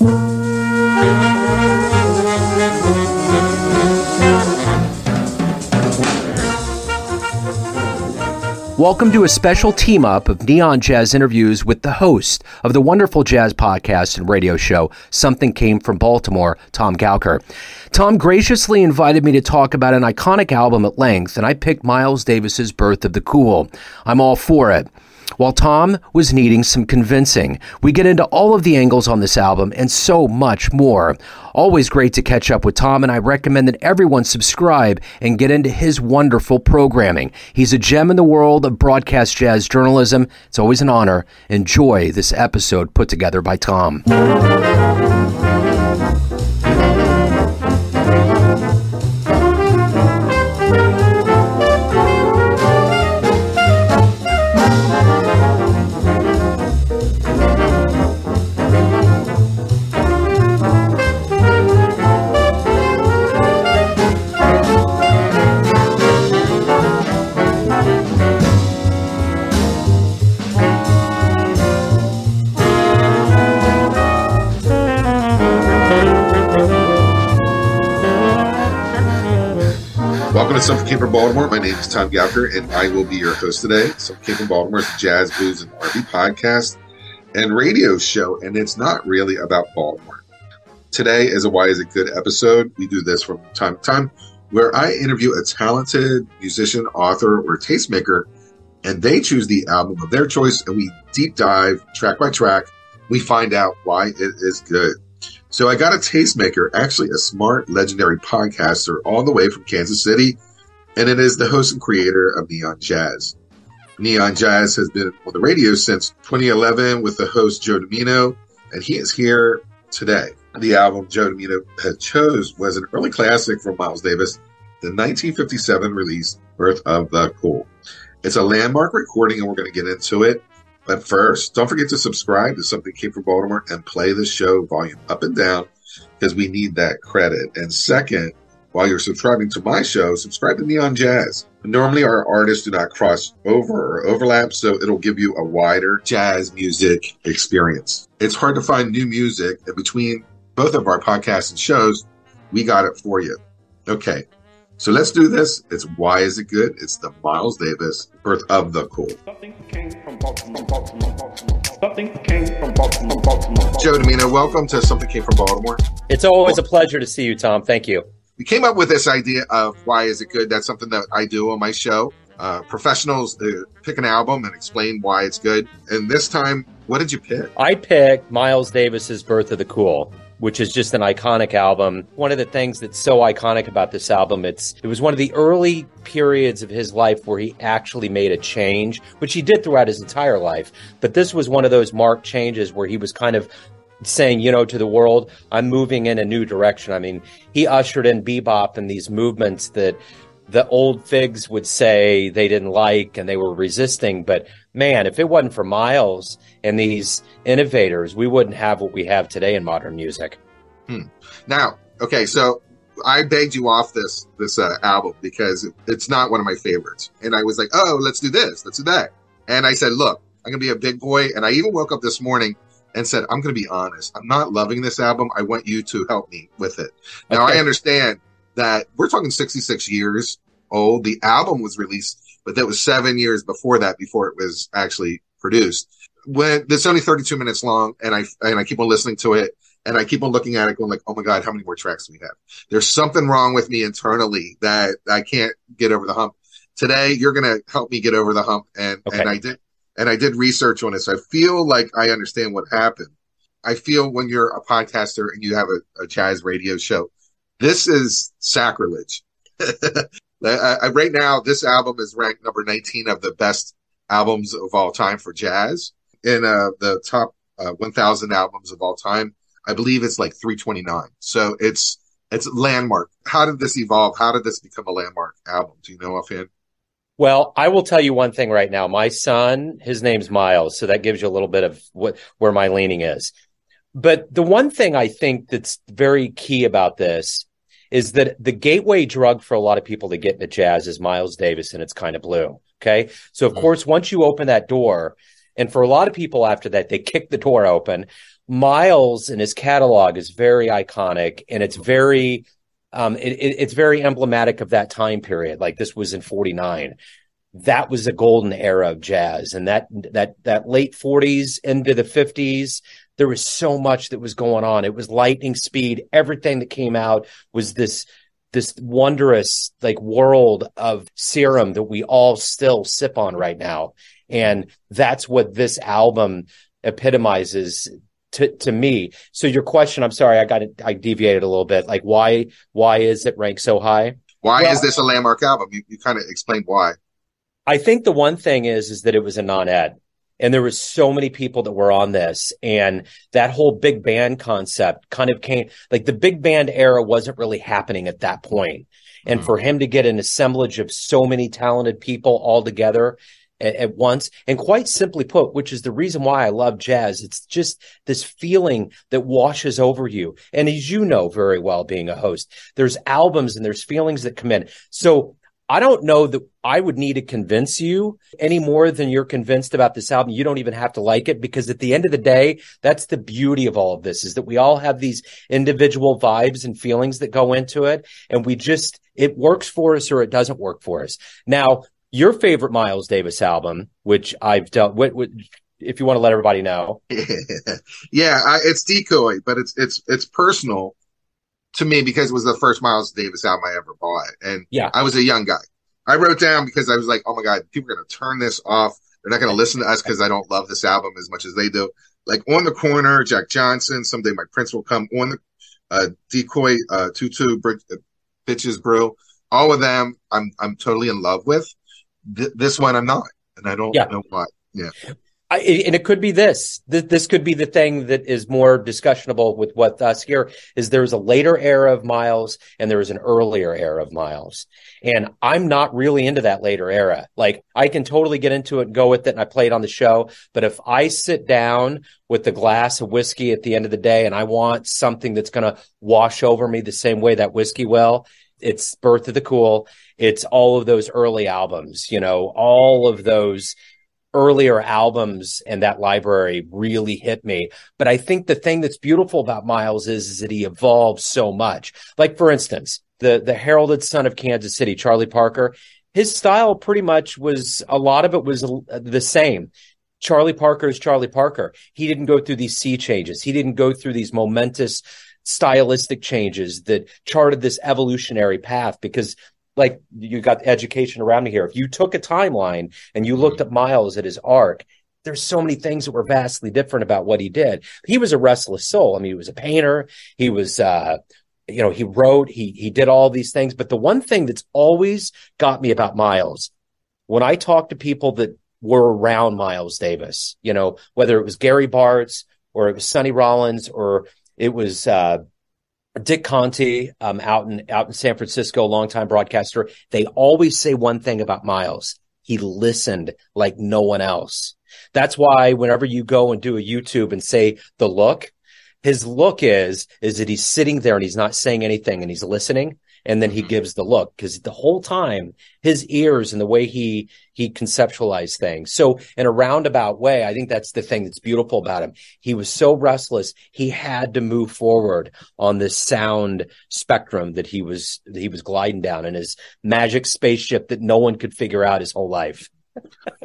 Welcome to a special team up of Neon Jazz interviews with the host of the wonderful jazz podcast and radio show, Something Came from Baltimore, Tom Gauker. Tom graciously invited me to talk about an iconic album at length, and I picked Miles Davis's Birth of the Cool. I'm all for it. While Tom was needing some convincing, we get into all of the angles on this album and so much more. Always great to catch up with Tom, and I recommend that everyone subscribe and get into his wonderful programming. He's a gem in the world of broadcast jazz journalism. It's always an honor. Enjoy this episode put together by Tom. Welcome to Something Came from Baltimore. My name is Tom Gauker, and I will be your host today. Something Came from Baltimore is a jazz, blues, and R&B podcast and radio show, and it's not really about Baltimore. Today is a Why Is It Good episode. We do this from time to time where I interview a talented musician, author, or tastemaker, and they choose the album of their choice, and we deep dive track by track. We find out why it is good. So I got a tastemaker, actually a smart, legendary podcaster all the way from Kansas City, and it is the host and creator of Neon Jazz. Neon Jazz has been on the radio since 2011 with the host Joe Dimino, and he is here today. The album Joe Dimino had chose was an early classic from Miles Davis, the 1957 release Birth of the Cool. It's a landmark recording, and we're going to get into it. But first, don't forget to subscribe to Something Came from Baltimore and play the show volume up and down because we need that credit. And second, while you're subscribing to my show, subscribe to Neon Jazz. Normally, our artists do not cross over or overlap, so it'll give you a wider jazz music experience. It's hard to find new music, and between both of our podcasts and shows, we got it for you. Okay, so let's do this. It's Why Is It Good? It's the Miles Davis Birth of the Cool. Something came from Baltimore, Baltimore, Baltimore. Something came from Baltimore, Baltimore. Joe Dimino, welcome to Something Came from Baltimore. It's always a pleasure to see you, Tom. Thank you. We came up with this idea of why is it good? That's something that I do on my show. Uh, professionals uh, pick an album and explain why it's good. And this time, what did you pick? I picked Miles Davis's Birth of the Cool which is just an iconic album. One of the things that's so iconic about this album, it's it was one of the early periods of his life where he actually made a change, which he did throughout his entire life. But this was one of those marked changes where he was kind of saying, you know, to the world, I'm moving in a new direction. I mean, he ushered in bebop and these movements that the old figs would say they didn't like and they were resisting. But man, if it wasn't for Miles and these innovators, we wouldn't have what we have today in modern music. Hmm. Now, okay, so I begged you off this this uh, album because it's not one of my favorites, and I was like, "Oh, let's do this, let's do that," and I said, "Look, I'm gonna be a big boy," and I even woke up this morning and said, "I'm gonna be honest, I'm not loving this album. I want you to help me with it." Now, Okay. I understand that we're talking 66 years old. The album was released, but that was seven years before that, before it was actually produced. When it's only 32 minutes long, and I and I keep on listening to it, and I keep on looking at it, going like, "Oh my god, how many more tracks do we have?" There's something wrong with me internally that I can't get over the hump. Today, you're gonna help me get over the hump, and Okay. and I did and I did research on it, so I feel like I understand what happened. I feel when you're a podcaster and you have a, a jazz radio show, this is sacrilege. I, I, right now, this album is ranked number 19 of the best albums of all time for jazz in uh, the top uh, 1,000 albums of all time. I believe it's like 329. So it's it's landmark. How did this evolve? How did this become a landmark album? Do you know offhand? Well, I will tell you one thing right now. My son, his name's Miles, so that gives you a little bit of what where my leaning is. But the one thing I think that's very key about this is that the gateway drug for a lot of people to get into jazz is Miles Davis and it's kind of blue. Okay. So of Mhm. course, once you open that door, and for a lot of people after that, they kick the door open. Miles and his catalog is very iconic and it's very um, it, it, it's very emblematic of that time period. Like this was in 49. That was a golden era of jazz. And that that that late 40s into the 50s, there was so much that was going on. It was lightning speed. Everything that came out was this this wondrous like world of serum that we all still sip on right now. And that's what this album epitomizes to to me. So your question, I'm sorry, I got it, I deviated a little bit. Like why why is it ranked so high? Why well, is this a landmark album? You, you kind of explained why. I think the one thing is is that it was a nonette. And there was so many people that were on this and that whole big band concept kind of came like the big band era wasn't really happening at that. And mm-hmm. for him to get an assemblage of so many talented people all together at, at once. And quite simply put, which is the reason why I love jazz, it's just this feeling that washes over you. And as you know very well, being a host, there's albums and there's feelings that come in. So I don't know that I would need to convince you any more than you're convinced about this album. You don't even have to like it because at the end of the day, that's the beauty of all of this is that we all have these individual vibes and feelings that go into it. And we just, it works for us or it doesn't work for us. Now, your favorite Miles Davis album, which I've dealt with, if you want to let everybody know. yeah, I, it's Decoy, but it's it's it's personal to me because it was the first Miles Davis album I ever bought, and yeah, I was a young guy. I wrote down because I was like, oh my god, people are going to turn this off. They're not going to listen to us because I don't love this album as much as they do. Like on the corner, Jack Johnson. Someday my prince will come. On the uh, Decoy, uh, Tutu, uh, Bitches Brew. All of them, I'm I'm totally in love with th- this one I'm not, and I don't yeah. know why. Yeah. I, and it could be this. This could be the thing that is more discussionable with what us here is there's a later era of Miles and there is an earlier era of Miles. And I'm not really into that later era. Like I can totally get into it and go with it. And I play it on the show. But if I sit down with a glass of whiskey at the end of the day and I want something that's going to wash over me the same way that whiskey will, it's Birth of the Cool. It's all of those early albums, you know, all of those earlier albums and that library really hit me. But I think the thing that's beautiful about Miles is, is that he evolved so much. Like for instance, the the heralded son of Kansas City, Charlie Parker, his style pretty much was a lot of it was the same. Charlie Parker is Charlie Parker. He didn't go through these sea changes. He didn't go through these momentous stylistic changes that charted this evolutionary path because like you got education around me here. If you took a timeline and you looked at Miles at his arc, there's so many things that were vastly different about what he did. He was a restless soul. I mean, he was a painter. He was, uh, you know, he wrote, he, he did all these things. But the one thing that's always got me about Miles, when I talk to people that were around Miles Davis, you know, whether it was Gary Bartz or it was Sonny Rollins or it was uh, Dick Conte um, out in out in San Francisco, longtime broadcaster. They always say one thing about Miles: he listened like no one else. That's why whenever you go and do a YouTube and say the look, his look is is that he's sitting there and he's not saying anything and he's listening and then he mm-hmm. gives the look because the whole time his ears and the way he he conceptualized things so in a roundabout way i think that's the thing that's beautiful about him he was so restless he had to move forward on this sound spectrum that he was that he was gliding down in his magic spaceship that no one could figure out his whole life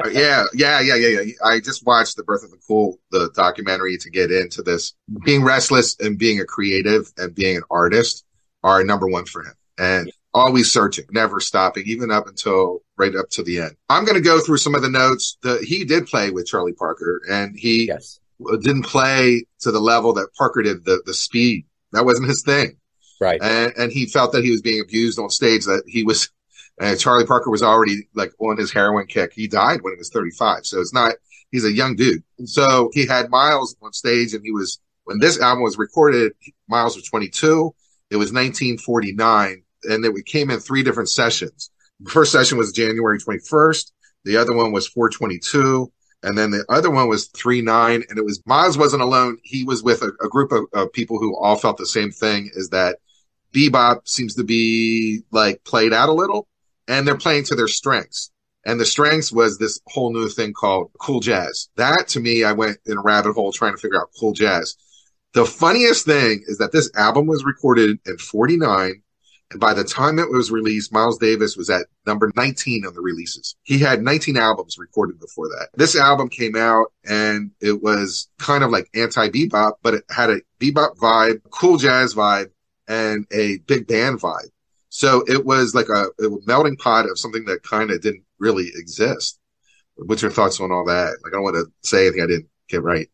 uh, yeah, yeah, yeah, yeah, yeah. I just watched the Birth of the Cool, the documentary to get into this. Being restless and being a creative and being an artist are number one for him and always searching, never stopping, even up until right up to the end. I'm going to go through some of the notes that he did play with Charlie Parker, and he yes. didn't play to the level that Parker did. The the speed that wasn't his thing, right? And, and he felt that he was being abused on stage. That he was. And Charlie Parker was already like on his heroin kick. He died when he was 35. So it's not, he's a young dude. so he had Miles on stage and he was, when this album was recorded, Miles was 22. It was 1949 and it came in three different sessions. The first session was January 21st. The other one was 422. And then the other one was 3 9. And it was Miles wasn't alone. He was with a, a group of, of, people who all felt the same thing is that bebop seems to be like played out a little and they're playing to their strengths. And the strengths was this whole new thing called cool jazz. That to me, I went in a rabbit hole trying to figure out cool jazz. The funniest thing is that this album was recorded in 49 and by the time it was released, Miles Davis was at number 19 on the releases. He had 19 albums recorded before that. This album came out and it was kind of like anti bebop, but it had a bebop vibe, cool jazz vibe, and a big band vibe. So it was like a, a melting pot of something that kind of didn't really exist. What's your thoughts on all that? Like, I don't want to say anything I didn't get right.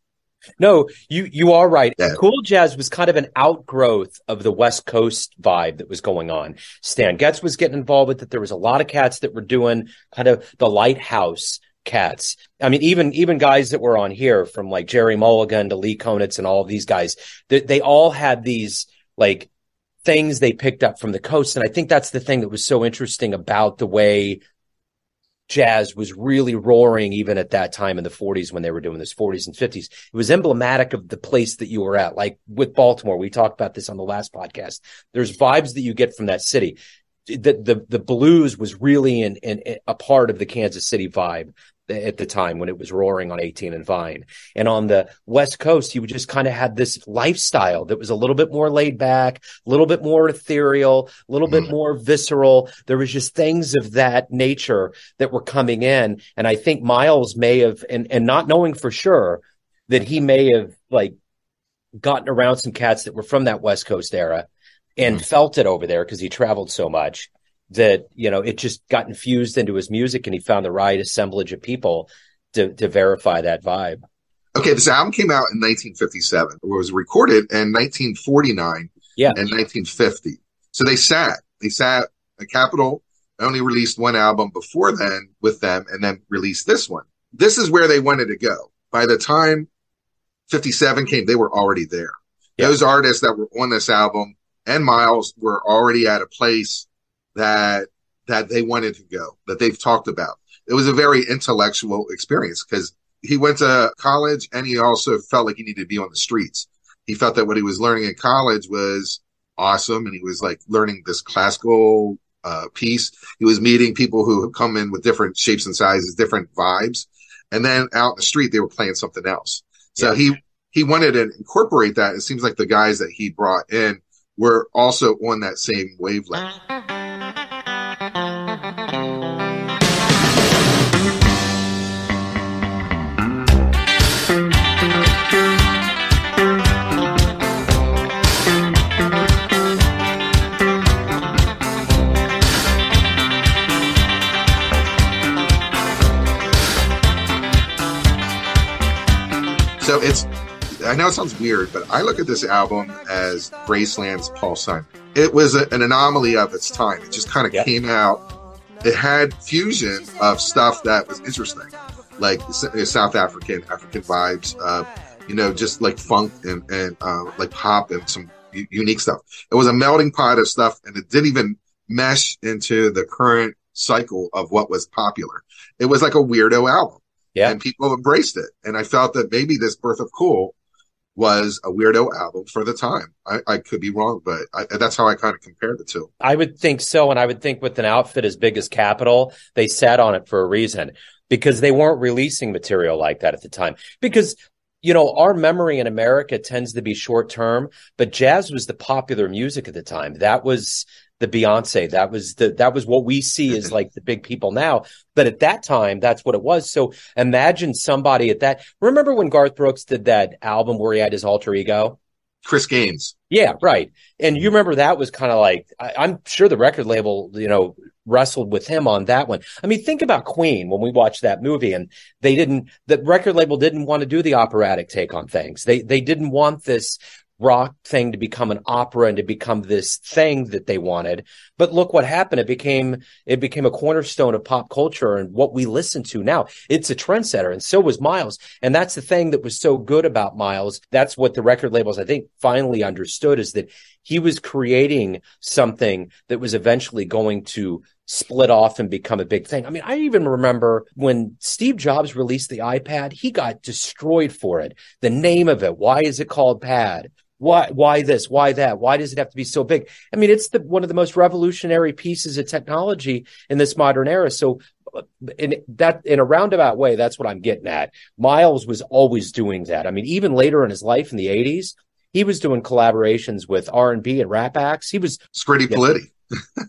No, you you are right. Yeah. Cool jazz was kind of an outgrowth of the West Coast vibe that was going on. Stan Getz was getting involved with it. There was a lot of cats that were doing kind of the lighthouse cats. I mean, even even guys that were on here, from like Gerry Mulligan to Lee Konitz and all of these guys, they, they all had these like things they picked up from the coast. And I think that's the thing that was so interesting about the way jazz was really roaring even at that time in the 40s when they were doing this 40s and 50s it was emblematic of the place that you were at. Like with baltimore we talked about this on the last podcast. There's vibes that you get from that city. The the, the blues was really in, in, in a part of the kansas city vibe at the time when it was roaring on 18 and Vine. And on the West Coast, you would just kind of had this lifestyle that was a little bit more laid back, a little bit more ethereal, a little bit more visceral. There was just things of that nature that were coming in. And I think Miles may have, and, and not knowing for sure that he may have like gotten around some cats that were from that West Coast era and Mhm. felt it over there because he traveled so much that you know it just got infused into his music and he found the right assemblage of people to to verify that vibe Okay, this album came out in 1957. It was recorded in 1949 yeah and 1950. So they sat. They sat at Capitol. Only released one album before then with them, and then released this one. This is where they wanted to go. By the time 57 came, they were already there. Yeah. Those artists that were on this album and Miles were already at a place that that they wanted to go, that they've talked about. It was a very intellectual experience because he went to college and he also felt like he needed to be on the streets. He felt that what he was learning in college was awesome and he was like learning this classical uh, piece. He was meeting people who had come in with different shapes and sizes, different vibes. And then out in the street, they were playing something else. So he, he wanted to incorporate that. It seems like the guys that he brought in were also on that same wavelength. I know it sounds weird, but I look at this album as Graceland's Paul Simon. It was a, an anomaly of its time. It just kind of Yeah. came out. It had fusion of stuff that was interesting, like uh, South African, African vibes, uh, you know, just like funk and, and uh, like pop and some u- unique stuff. It was a melting pot of stuff and it didn't even mesh into the current cycle of what was popular. It was like a weirdo album yeah and people embraced it. And I felt that maybe this Birth of Cool was a weirdo album for the time. I, I could be wrong, but I, that's how I kind of compared the two. i would think so and i would think with an outfit as big as Capitol they sat on it for a reason because they weren't releasing material like that at the time because you know our memory in america tends to be short term but jazz was the popular music at the time that was the Beyonce. That was the that was what we see as mm-hmm. like the big people now. But at that time, that's what it was. So imagine somebody at that. Remember when Garth Brooks did that album where he had his alter ego? Chris Gaines. Yeah, right. And you mm-hmm. remember that was kind of like I, I'm sure the record label, you know, wrestled with him on that one. I mean, think about Queen when we watched that movie, and they didn't. The record label didn't want to do the operatic take on things. They they didn't want this rock thing to become an opera and to become this thing that they wanted. But look what happened. It became it became a cornerstone of pop culture and what we listen to now. It's a trendsetter, and so was Miles. And that's the thing that was so good about Miles. That's what the record labels, I think, finally understood is that he was creating something that was eventually going to split off and become a big thing. I mean, I even remember when Steve Jobs released the iPad, he got destroyed for it. The name of it, why is it called Pad? Why why this? Why that? Why does it have to be so big? I mean, it's the one of the most revolutionary pieces of technology in this modern era. So in that in a roundabout way, that's what I'm getting at. Miles was always doing that. I mean, even later in his life in the 80s, he was doing collaborations with R and rap acts. He was Scritti Yeah. Politti.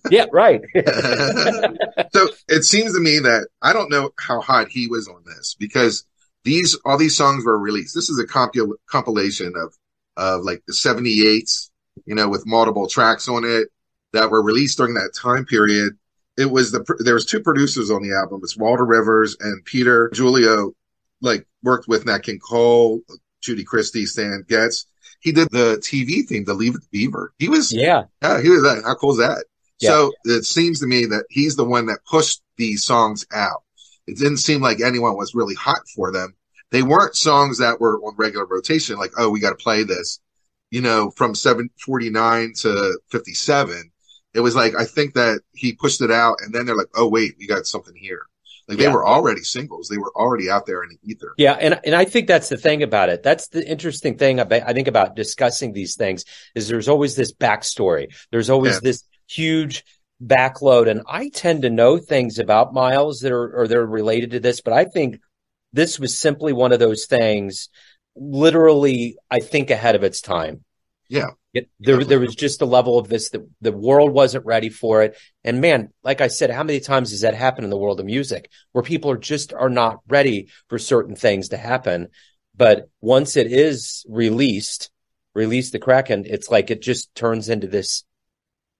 yeah, right. so it seems to me that I don't know how hot he was on this because these all these songs were released. This is a compil- compilation of of like the 78s, you know, with multiple tracks on it that were released during that time period. It was the there was two producers on the album. It's Walter Rivers and Peter Rugolo, like worked with Nat King Cole, Judy Christie, Stan Getz. He did the TV theme, the Leave It Beaver. He was yeah, yeah, he was that. How cool is that? Yeah. So it seems to me that he's the one that pushed these songs out. It didn't seem like anyone was really hot for them. They weren't songs that were on regular rotation, like, oh, we got to play this, you know, from 749 to 57. It was like, I think that he pushed it out and then they're like, oh, wait, we got something here. Like they Yeah. were already singles. They were already out there in the ether. yeah, and and I think that's the thing about it. That's the interesting thing about, I think about discussing these things is there's always this backstory. There's always Yeah. this huge backload, and I tend to know things about Miles that are or they're related to this, but I think this was simply one of those things. Literally, I think ahead of its time. Yeah. It, there, there was just a level of this that the world wasn't ready for it. And man, like I said, how many times has that happened in the world of music where people are just are not ready for certain things to happen? But once it is released, release the Kraken, it's like it just turns into this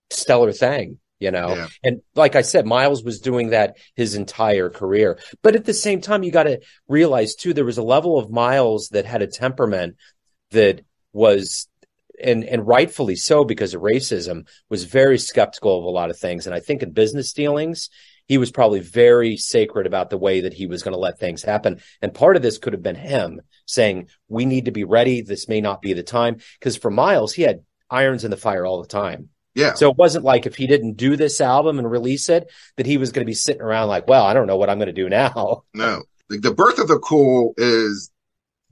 stellar thing, you know? Yeah. And like I said, Miles was doing that his entire career. But at the same time, you got to realize too, there was a level of Miles that had a temperament that was and and rightfully so because of racism was very skeptical of a lot of things and i think in business dealings he was probably very sacred about the way that he was going to let things happen and part of this could have been him saying we need to be ready this may not be the time because for miles he had irons in the fire all the time Yeah. so it wasn't like if he didn't do this album and release it that he was going to be sitting around like well i don't know what i'm going to do now No, the, the birth of the cool is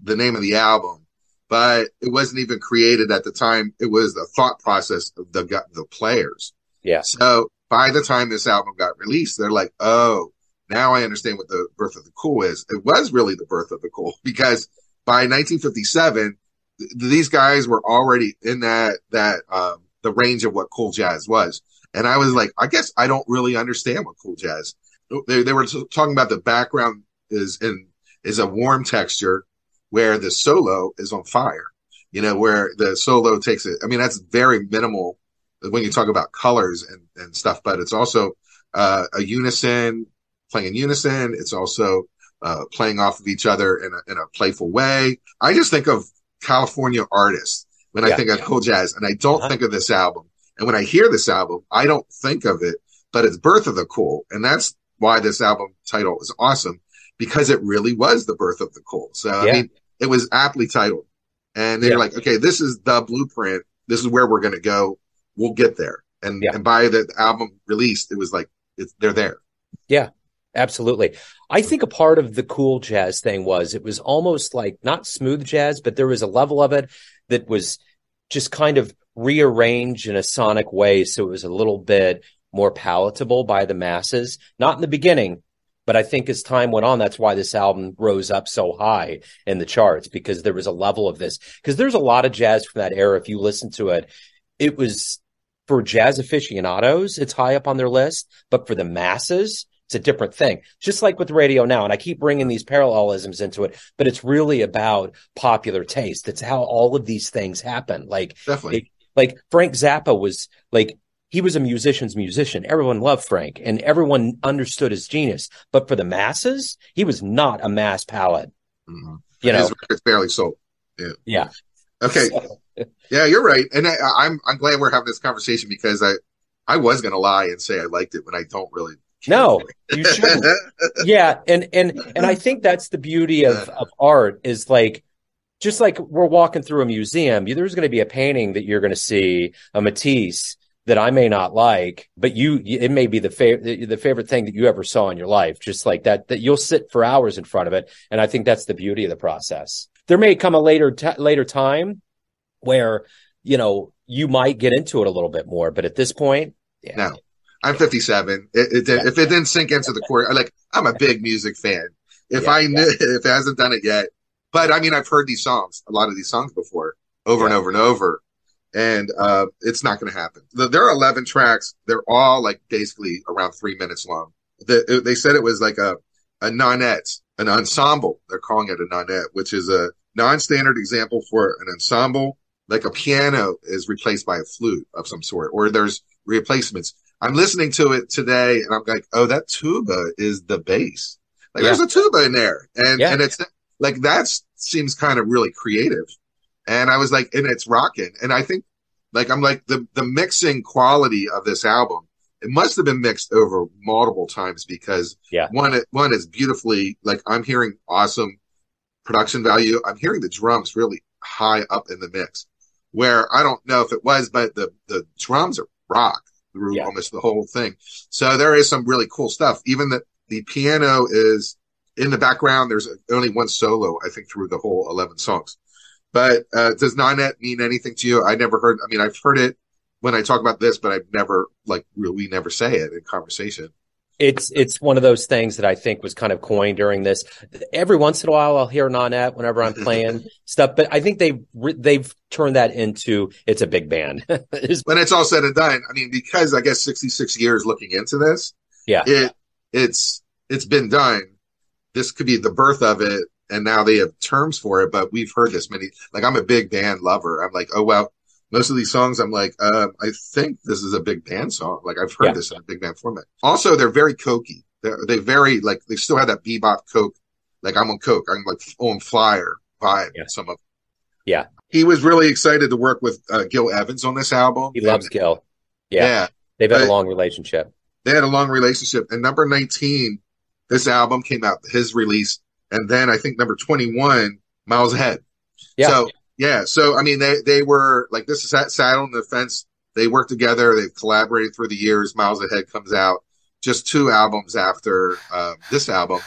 the name of the album, but it wasn't even created at the time. It was the thought process of the the players. yeah So by the time this album got released, they're like, "Oh, now I understand what the birth of the cool is." It was really the birth of the cool because by 1957, th- these guys were already in that that um, the range of what cool jazz was, and I was like, I guess I don't really understand what cool jazz. They, they were talking about the background is in is a warm texture where the solo is on fire. You know, where the solo takes it. I mean, that's very minimal when you talk about colors and, and stuff, but it's also uh, a unison, playing in unison. It's also uh, playing off of each other in a, in a playful way. I just think of California artists when I think of cool jazz, and I don't Uh-huh. think of this album. And when I hear this album, I don't think of it, but it's Birth of the Cool. And that's why this album title is awesome because it really was the birth of the cool. So, I mean, it was aptly titled. And they're Yeah. like, okay, this is the blueprint. This is where we're going to go. We'll get there. And, Yeah. and by the album released, it was like, it's, they're there. Yeah, absolutely. I think a part of the cool jazz thing was it was almost like not smooth jazz, but there was a level of it that was just kind of rearranged in a sonic way. So it was a little bit more palatable by the masses. Not in the beginning, but I think as time went on, that's why this album rose up so high in the charts because there was a level of this. Because there's a lot of jazz from that era. If you listen to it, it was for jazz aficionados, it's high up on their list, but for the masses, it's a different thing. Just like with radio now, and I keep bringing these parallelisms into it, but it's really about popular taste. It's how all of these things happen. Like, Definitely. like Frank Zappa was like, he was a musician's musician. Everyone loved Frank and everyone understood his genius. But for the masses, he was not a mass palette. Mhm. You know, it's barely sold. yeah. Okay. Yeah, you're right. And I, I'm, I'm glad we're having this conversation because I, I was going to lie and say I liked it when I don't really. No, you shouldn't. yeah and and and i think that's the beauty of of art is like just like we're walking through a museum there's going to be a painting that you're going to see a matisse that i may not like but you it may be the favorite the favorite thing that you ever saw in your life just like that that you'll sit for hours in front of it and i think that's the beauty of the process there may come a later t- later time where you know you might get into it a little bit more but at this point yeah No. I'm 57. It, it, if it didn't sink into the core, like I'm a big music fan. If Yeah. I knew, if it hasn't done it yet, but I mean, I've heard these songs, a lot of these songs before. over and over and over. And uh, it's not going to happen. The, there are 11 tracks. They're all like basically around three minutes long. The, they said it was like a, a nonette, an ensemble. They're calling it a nonette, which is a non-standard example for an ensemble. Like a piano is replaced by a flute of some sort, or there's replacements. I'm listening to it today and I'm like, oh, that tuba is the bass. Like Yeah. there's a tuba in there. And, Yeah. and it's like, that seems kind of really creative. And I was like, and it's rocking. And I think like, I'm like the, the mixing quality of this album, it must have been mixed over multiple times because Yeah. one, one is beautifully, like I'm hearing awesome production value. I'm hearing the drums really high up in the mix where I don't know if it was, but the, the drums are rock through Yeah. almost the whole thing. So there is some really cool stuff. Even the, the piano is in the background. There's only one solo, I think, through the whole 11 songs. But, uh, does Nonette mean anything to you? I never heard, I mean, I've heard it when I talk about this, but I've never, like, we never say it in conversation. It's it's one of those things that I think was kind of coined during this. Every once in a while, I'll hear Nonette whenever I'm playing stuff, but I think they've they've turned that into it's a big band. When it's all said and done, I mean, because I guess 66 years looking into this, yeah, it it's it's been done. This could be the birth of it, and now they have terms for it. But we've heard this many. Like I'm a big band lover. I'm like, oh well, most of these songs, I'm like, uh, I think this is a big band song. Like I've heard Yeah. this in a big band format. Also, they're very cokey. They're they very like they still have that bebop coke. Like I'm on coke. I'm like on flyer vibe. Yeah. Some of Yeah. He was really excited to work with uh, Gil Evans on this album. he loves And- Gil. Yeah, yeah they've had a long relationship. they had a long relationship. And number 19, this album came out, his release. And then I think number 21, Miles Ahead. Yeah. So, yeah. So, I mean, they, they were like, this is that sat on the fence. They worked together. They've collaborated through the years. Miles Ahead comes out just two albums after um, this album.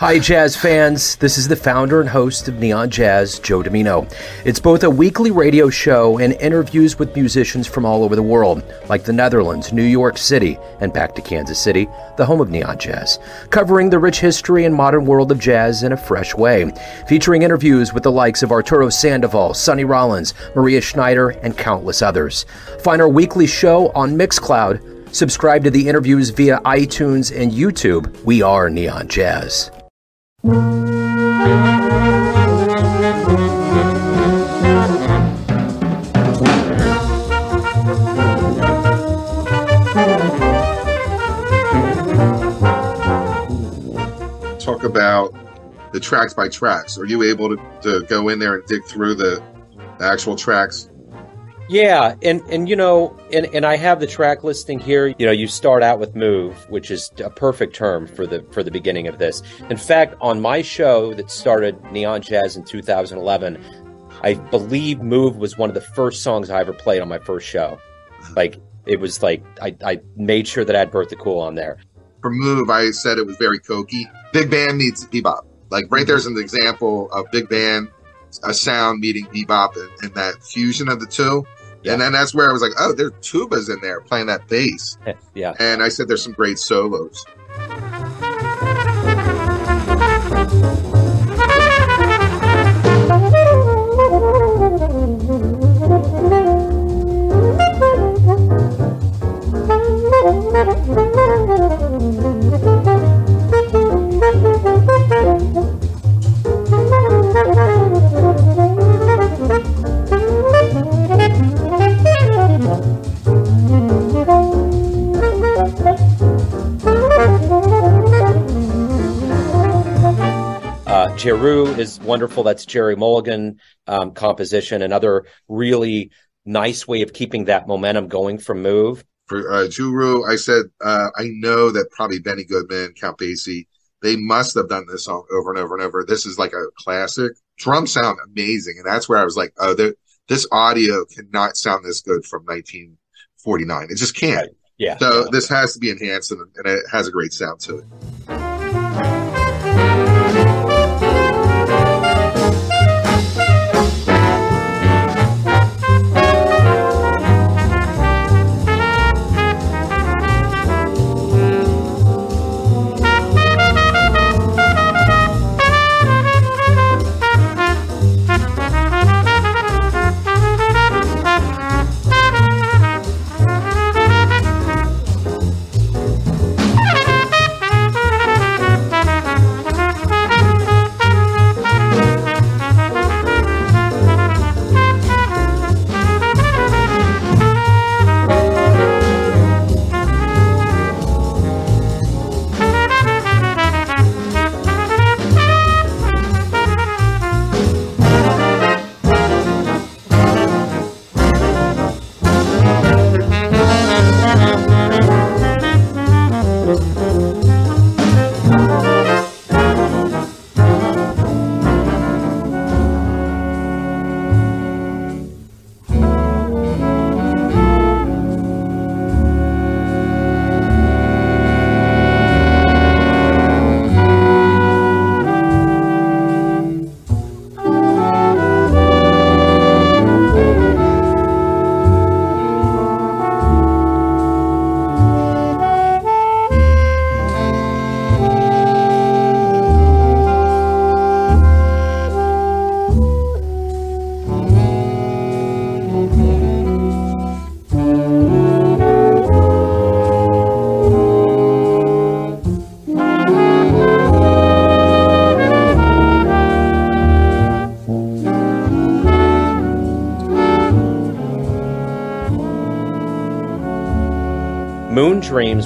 Hi, jazz fans. This is the founder and host of Neon Jazz, Joe Dimino. It's both a weekly radio show and interviews with musicians from all over the world, like the Netherlands, New York City, and back to Kansas City, the home of Neon Jazz, covering the rich history and modern world of jazz in a fresh way, featuring interviews with the likes of Arturo Sandoval, Sonny Rollins, Maria Schneider, and countless others. Find our weekly show on Mixcloud. Subscribe to the interviews via iTunes and YouTube. We are Neon Jazz. Talk about the tracks by tracks. Are you able to, to go in there and dig through the, the actual tracks? Yeah, and and you know, and and I have the track listing here. You know, you start out with "Move," which is a perfect term for the for the beginning of this. In fact, on my show that started Neon Jazz in 2011, I believe "Move" was one of the first songs I ever played on my first show. Like it was like I, I made sure that I had Birth of Cool on there. For Move, I said it was very cokey. Big band meets bebop. Like right mm-hmm. there's an example of big band, a sound meeting bebop, and, and that fusion of the two. Yeah. And then that's where I was like, oh, there's tubas in there playing that bass. Eh, yeah, And I said there's some great solos. Jeru is wonderful. That's Gerry Mulligan um, composition. Another really nice way of keeping that momentum going from "Move." For uh, Jeru, I said, uh, I know that probably Benny Goodman, Count Basie, they must have done this song over and over and over. This is like a classic. Drums sound amazing. And that's where I was like, oh, this audio cannot sound this good from 1949. It just can't. Right. Yeah. So this has to be enhanced and, and it has a great sound to it.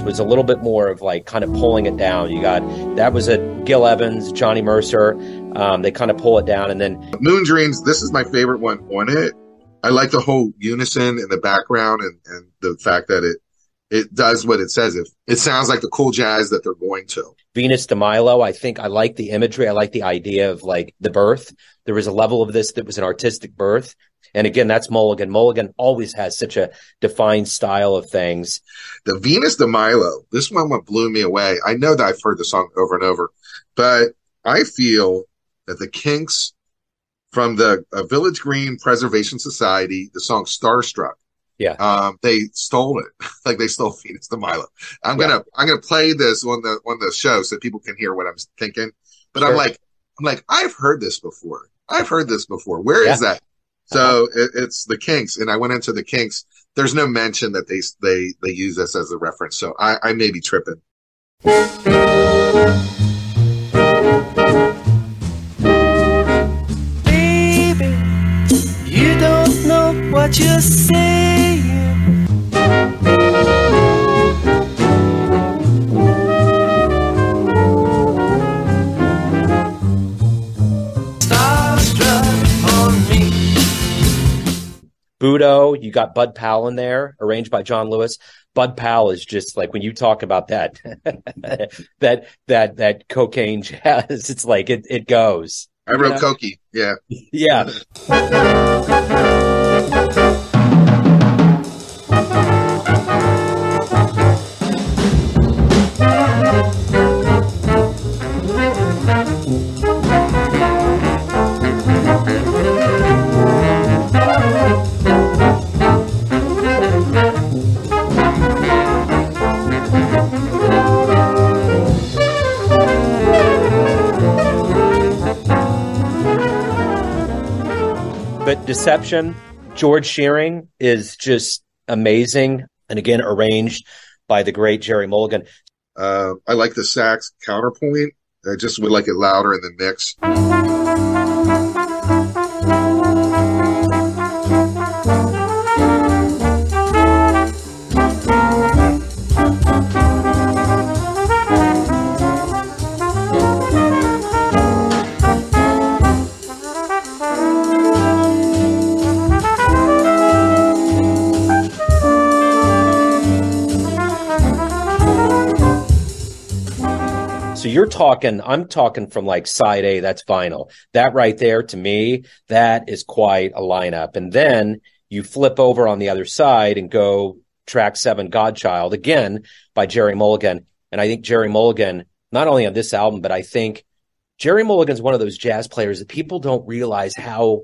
Was a little bit more of like kind of pulling it down. You got that was a Gil Evans, Johnny Mercer. Um, they kind of pull it down, and then Moon Dreams. This is my favorite one on it. I like the whole unison in the background and, and the fact that it it does what it says. If it sounds like the cool jazz that they're going to. Venus de Milo. I think I like the imagery. I like the idea of like the birth. There was a level of this that was an artistic birth. And again, that's Mulligan. Mulligan always has such a defined style of things. The Venus de Milo, this one what blew me away. I know that I've heard the song over and over, but I feel that the Kinks from the uh, Village Green Preservation Society, the song Starstruck, yeah. Um, they stole it. like they stole Venus de Milo. I'm yeah. gonna I'm gonna play this on the on the show so people can hear what I'm thinking. But sure. I'm like I'm like I've heard this before. I've heard this before. Where yeah. is that? So it, it's the Kinks, and I went into the Kinks. There's no mention that they they they use this as a reference. So I, I may be tripping. Baby, you don't know what you're saying. Budo, you got Bud Powell in there, arranged by John Lewis. Bud Powell is just like when you talk about that, that that that cocaine jazz. It's like it it goes. I wrote Cokie. Yeah. Yeah. but Deception, George Shearing is just amazing. And again, arranged by the great Gerry Mulligan. Uh, I like the sax counterpoint. I just would like it louder in the mix. Talking, I'm talking from like side A, that's vinyl. That right there to me, that is quite a lineup. And then you flip over on the other side and go track seven, Godchild, again by Gerry Mulligan. And I think Gerry Mulligan, not only on this album, but I think Gerry Mulligan's one of those jazz players that people don't realize how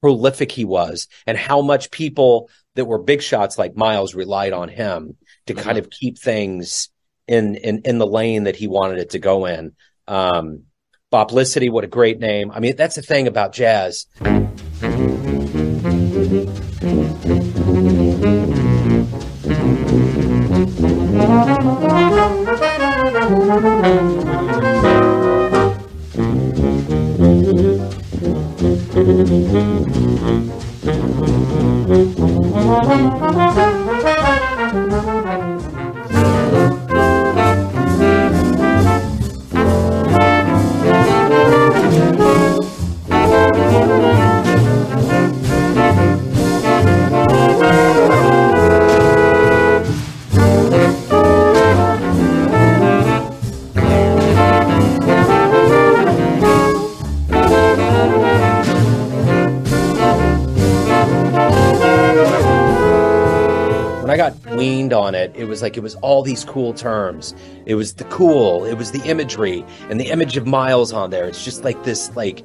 prolific he was and how much people that were big shots like Miles relied on him to mm-hmm. kind of keep things in in in the lane that he wanted it to go in. Um, Boplicity, what a great name! I mean, that's the thing about jazz. Like it was all these cool terms. It was the cool, it was the imagery, and the image of Miles on there. It's just like this, like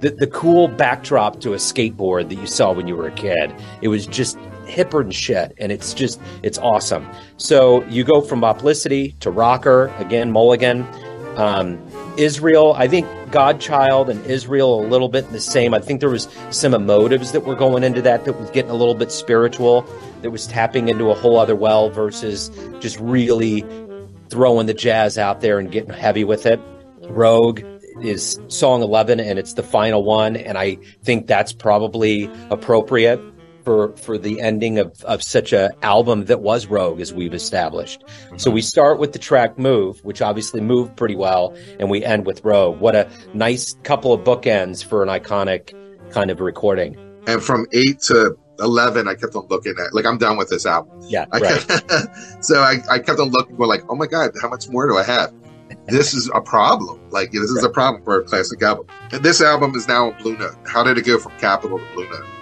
the, the cool backdrop to a skateboard that you saw when you were a kid. It was just hipper and shit, and it's just it's awesome. So you go from Boplicity to Rocker again, Mulligan. Um, Israel, I think Godchild and Israel a little bit the same. I think there was some emotives that were going into that that was getting a little bit spiritual, that was tapping into a whole other well versus just really throwing the jazz out there and getting heavy with it. Rouge is song 11 and it's the final one and I think that's probably appropriate for for the ending of of such a album that was Rogue as we've established. So we mm-hmm. start with the track Move, which obviously moved pretty well, and we end with Rouge. What a nice couple of bookends for an iconic kind of recording. And from eight to eleven, I kept on looking at like I'm done with this album. Yeah, I right. kept, so I, I kept on looking, going like, oh my god, how much more do I have? This is a problem. Like this is a problem for a classic album. And this album is now on Blue Note. How did it go from Capitol to Blue Note?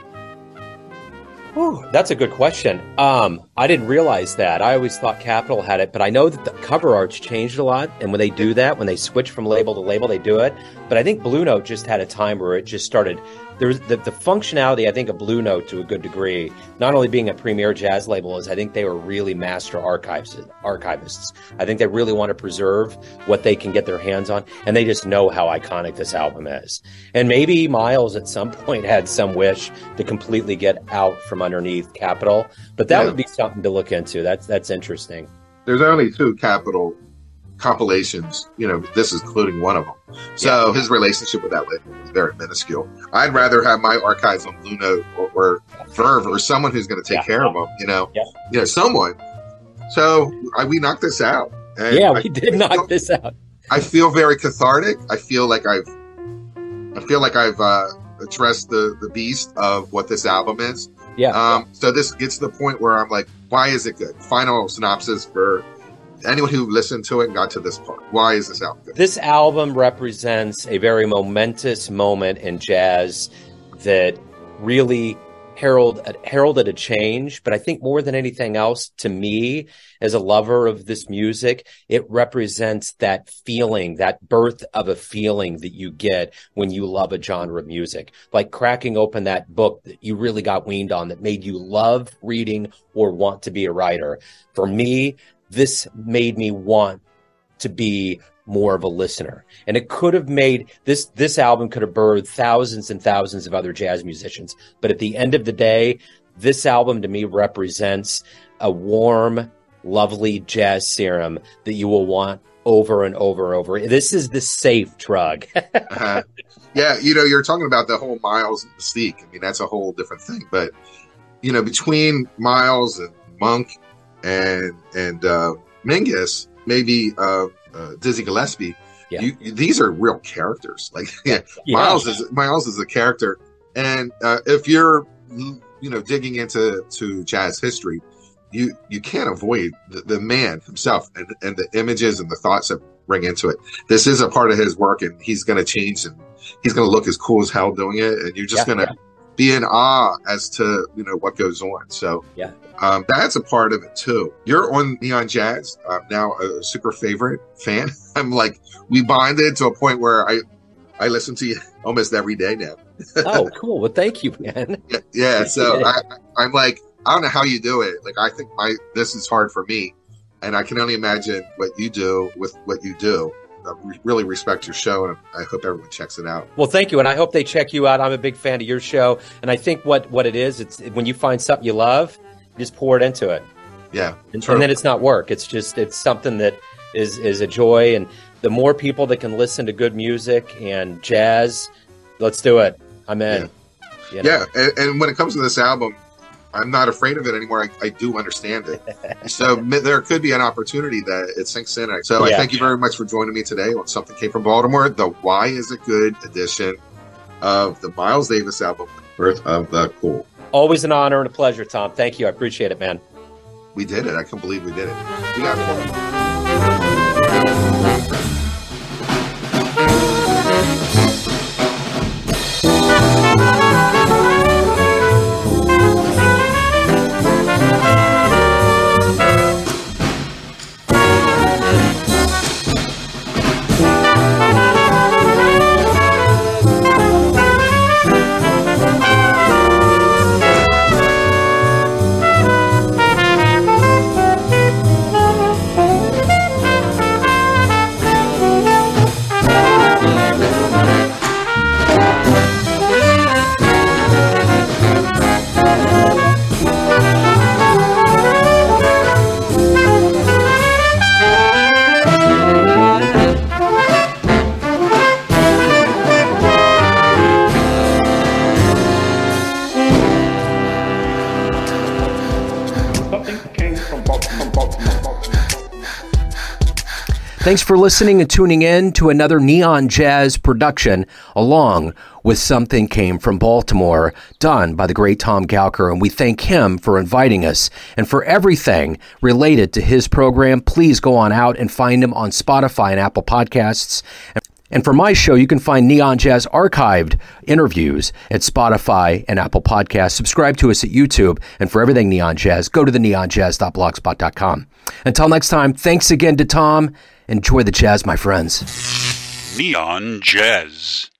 Ooh, that's a good question. Um, I didn't realize that. I always thought Capitol had it, but I know that the cover art's changed a lot. And when they do that, when they switch from label to label, they do it. But I think Blue Note just had a time where it just started. There's the, the functionality, I think, of Blue Note to a good degree, not only being a premier jazz label, is I think they were really master archives archivists. I think they really want to preserve what they can get their hands on, and they just know how iconic this album is. And maybe Miles at some point had some wish to completely get out from underneath Capitol, but that Yeah. would be something to look into. That's that's interesting. There's only two Capitol compilations. You know, this is including one of them. So his relationship with that label is very minuscule. I'd rather have my archives on Blue Note or, or Verve or someone who's going to take Yeah. care of them. You know, Yeah. you know, someone. So I, we knocked this out. Yeah, I- we did I knock feel- this out. I feel very cathartic. I feel like I've, I feel like I've uh, addressed the the beast of what this album is. Yeah. Um, so this gets to the point where I'm like, why is it good? Final synopsis for anyone who listened to it and got to this part. Why is this album good? This album represents a very momentous moment in jazz that really herald, heralded a change. But I think more than anything else, to me, as a lover of this music, it represents that feeling, that birth of a feeling that you get when you love a genre of music. Like cracking open that book that you really got weaned on that made you love reading or want to be a writer. For me, this made me want to be more of a listener. And it could have made this this album could have birthed thousands and thousands of other jazz musicians. But at the end of the day, this album to me represents a warm, lovely jazz serum that you will want over and over and over. This is the safe drug. Uh, yeah, you know, you're talking about the whole Miles and Mystique. I mean, that's a whole different thing. But you know, between Miles and Monk and and uh, Mingus, maybe uh, uh, Dizzy Gillespie, Yeah. you, these are real characters. Like yeah, Yeah. Miles is Miles is a character, and uh, if you're you know digging into to jazz history, you you can't avoid the, the man himself and, and the images and the thoughts that bring into it. This is a part of his work, and he's going to change and he's going to look as cool as hell doing it, and you're just Yeah, going to be in awe as to you know what goes on. So Yeah. um, that's a part of it too. You're on Neon Jazz uh, now, a super favorite fan. I'm like we bonded to a point where I I listen to you almost every day now. oh, cool. Well, thank you, man. Yeah, yeah. So Yeah. I, I'm like, I don't know how you do it. Like, I think my this is hard for me, and I can only imagine what you do with what you do. Uh, I really respect your show, and I hope everyone checks it out. Well, thank you, and I hope they check you out. I'm a big fan of your show, and I think what what it is, it's when you find something you love, you just pour it into it. Yeah, and, and then it's not work it's just it's something that is is a joy and the more people that can listen to good music and jazz let's do it i'm in You know? yeah. And, and when it comes to this album, I'm not afraid of it anymore. I, I do understand it. so there could be an opportunity that it sinks in. So I thank you very much for joining me today on Something Came from Baltimore, the Why Is It Good edition of the Miles Davis album, Birth of the Cool. always an honor and a pleasure tom thank you i appreciate it man We did it. I can't believe we did it. We got it. Thanks for listening and tuning in to another Neon Jazz production, along with Something Came from Baltimore, done by the great Tom Gowker. And we thank him for inviting us. And for everything related to his program, please go on out and find him on Spotify and Apple Podcasts. And for my show, you can find Neon Jazz archived interviews at Spotify and Apple Podcasts. Subscribe to us at YouTube. And for everything Neon Jazz, go to the neonjazz.blogspot.com. Until next time, thanks again to Tom. Enjoy the jazz, my friends. Neon Jazz.